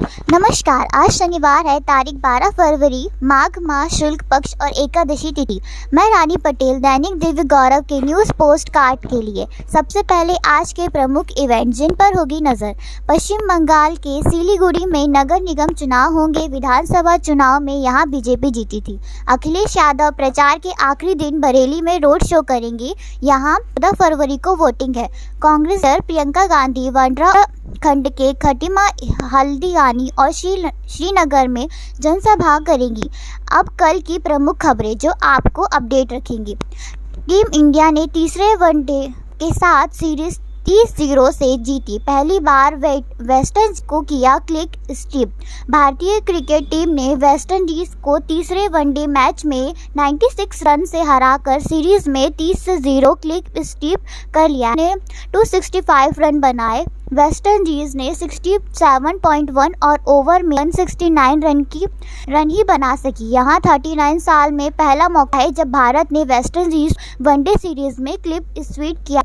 नमस्कार, आज शनिवार है, तारीख 12 फरवरी, माघ माह शुल्क पक्ष और एकादशी तिथि। मैं रानी पटेल, दैनिक दिव्य गौरव के न्यूज़ पोस्ट कार्ड के लिए। सबसे पहले आज के प्रमुख इवेंट जिन पर होगी नज़र। पश्चिम बंगाल के सिलीगुड़ी में नगर निगम चुनाव होंगे। विधानसभा चुनाव में यहाँ बीजेपी जीती थी। अखिलेश यादव प्रचार के आखिरी दिन बरेली में रोड शो करेंगे। यहाँ चौदह फरवरी को वोटिंग है। कांग्रेस प्रियंका गांधी वाड्रा खंड के खटीमा, हल्दीयानी और श्री श्रीनगर में जनसभा करेंगी। अब कल की प्रमुख खबरें जो आपको अपडेट रखेंगी। टीम इंडिया ने तीसरे वनडे के साथ सीरीज़ तीस ज़ीरो से जीती। पहली बार वेस्टर्न को किया क्लिक स्टिप भारतीय क्रिकेट टीम ने वेस्ट इंडीज को तीसरे वनडे मैच में 96 रन से हराकर सीरीज़ में 30 से ज़ीरो क्लिक स्टिप कर लिया। ने 265 रन बनाए। वेस्ट इंडीज ने 67.1 और ओवर में 169 रन की रन ही बना सकी। यहाँ 39 साल में पहला मौका है जब भारत ने West Indies one day series में क्लिप स्वीट किया।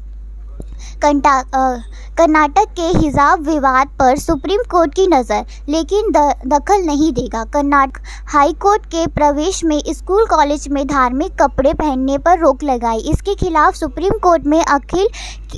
कर्नाटक के हिजाब विवाद पर सुप्रीम कोर्ट की नज़र, लेकिन दखल नहीं देगा। कर्नाटक हाई कोर्ट के प्रवेश में स्कूल कॉलेज में धार्मिक कपड़े पहनने पर रोक लगाई। इसके खिलाफ सुप्रीम कोर्ट में अखिल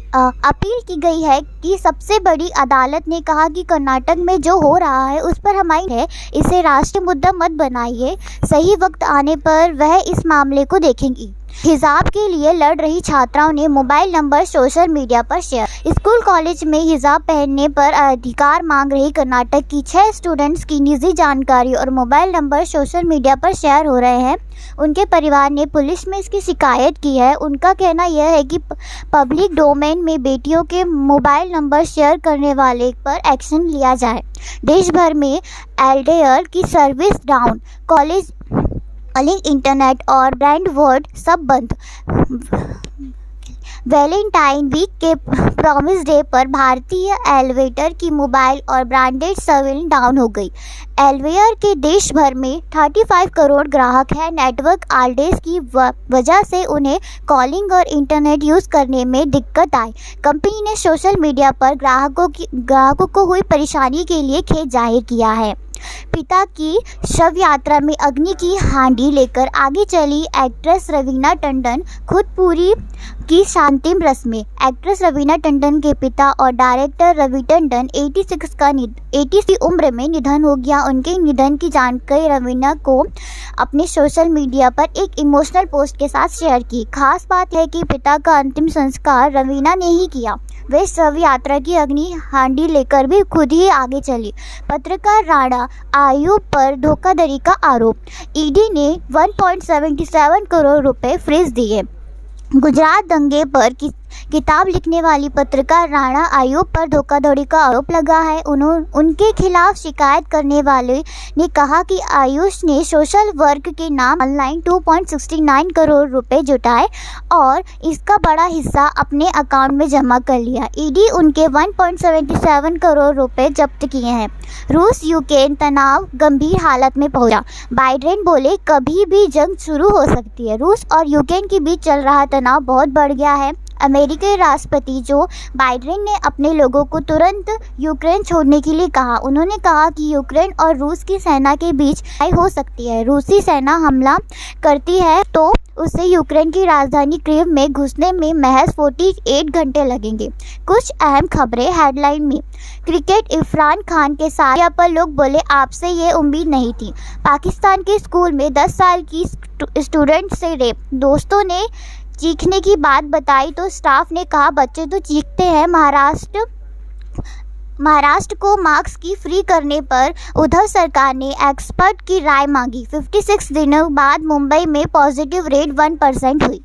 अपील की गई है कि सबसे बड़ी अदालत ने कहा कि कर्नाटक में जो हो रहा है, उस पर हमारी है। इसे राष्ट्रीय मुद्दा मत बनाइए। सही वक्त आने पर वह इस मामले को देखेंगी। हिजाब के लिए लड़ रही छात्राओं ने मोबाइल नंबर सोशल मीडिया पर शेयर। स्कूल कॉलेज में हिजाब पहनने पर अधिकार मांग रही कर्नाटक की छह स्टूडेंट्स की निजी जानकारी और मोबाइल नंबर सोशल मीडिया पर शेयर हो रहे हैं। उनके परिवार ने पुलिस में इसकी शिकायत की है। उनका कहना यह है कि पब्लिक डोमेन में बेटियों के मोबाइल नंबर शेयर करने वाले पर एक्शन लिया जाए। देश भर में एल्डेयर की service down college calling internet और सब बंद। वैलेंटाइन वीक के प्रॉमिस डे पर भारतीय एलिवेटर की मोबाइल और ब्रांडेड सर्विल डाउन हो गई। एलवेयर के देश भर में 35 करोड़ ग्राहक हैं। नेटवर्क आलडेस की वजह से उन्हें कॉलिंग और इंटरनेट यूज़ करने में दिक्कत आई। कंपनी ने सोशल मीडिया पर ग्राहकों की, ग्राहकों को हुई परेशानी के लिए खेद ज़ाहिर किया है। पिता की शव यात्रा में अग्नि की हांडी लेकर आगे चली एक्ट्रेस रवीना टंडन, खुद पूरी की शांतिम रस्में। एक्ट्रेस रवीना टंडन के पिता और डायरेक्टर रवि टंडन 86 का एटी की उम्र में निधन हो गया। उनके निधन की जानकारी रवीना को अपने सोशल मीडिया पर एक इमोशनल पोस्ट के साथ शेयर की। खास बात है कि पिता का अंतिम संस्कार रवीना ने ही किया। वे शव यात्रा की अग्नि हांडी लेकर भी खुद ही आगे चली। पत्रकार राणा आयु पर धोखाधड़ी का आरोप। ईडी ने 1.77 करोड़ रुपए फ्रीज दिए। गुजरात दंगे पर किताब लिखने वाली पत्रकार राणा आयोग पर धोखाधड़ी का आरोप लगा है। उन्होंने उनके खिलाफ शिकायत करने वाले ने कहा कि आयुष ने सोशल वर्क के नाम ऑनलाइन 2.69 करोड़ रुपए जुटाए और इसका बड़ा हिस्सा अपने अकाउंट में जमा कर लिया। ईडी उनके 1.77 करोड़ रुपए जब्त किए हैं। रूस, यूक्रेन तनाव गंभीर हालत में पहुँचा। बाइडेन बोले, कभी भी जंग शुरू हो सकती है। रूस और यूक्रेन के बीच चल रहा तनाव बहुत बढ़ गया है। अमेरिकी राष्ट्रपति जो बाइडेन ने अपने लोगों को तुरंत यूक्रेन छोड़ने के लिए कहा। उन्होंने कहा कि यूक्रेन और रूस की सेना के बीच लड़ाई हो सकती है। रूसी सेना हमला करती है तो उसे यूक्रेन की राजधानी क्रीव में घुसने में महज 48 घंटे लगेंगे। कुछ अहम खबरें हेडलाइन में। क्रिकेट इरफान खान के साथ पर लोग बोले, आपसे ये उम्मीद नहीं थी। पाकिस्तान के स्कूल में 10 साल की स्टूडेंट से रेप। दोस्तों ने चीखने की बात बताई तो स्टाफ ने कहा, बच्चे तो चीखते हैं, महाराष्ट्र महाराष्ट्र को मार्क्स की फ्री करने पर उद्धव सरकार ने एक्सपर्ट की राय मांगी। 56 दिनों बाद मुंबई में पॉजिटिव रेट 1 परसेंट हुई।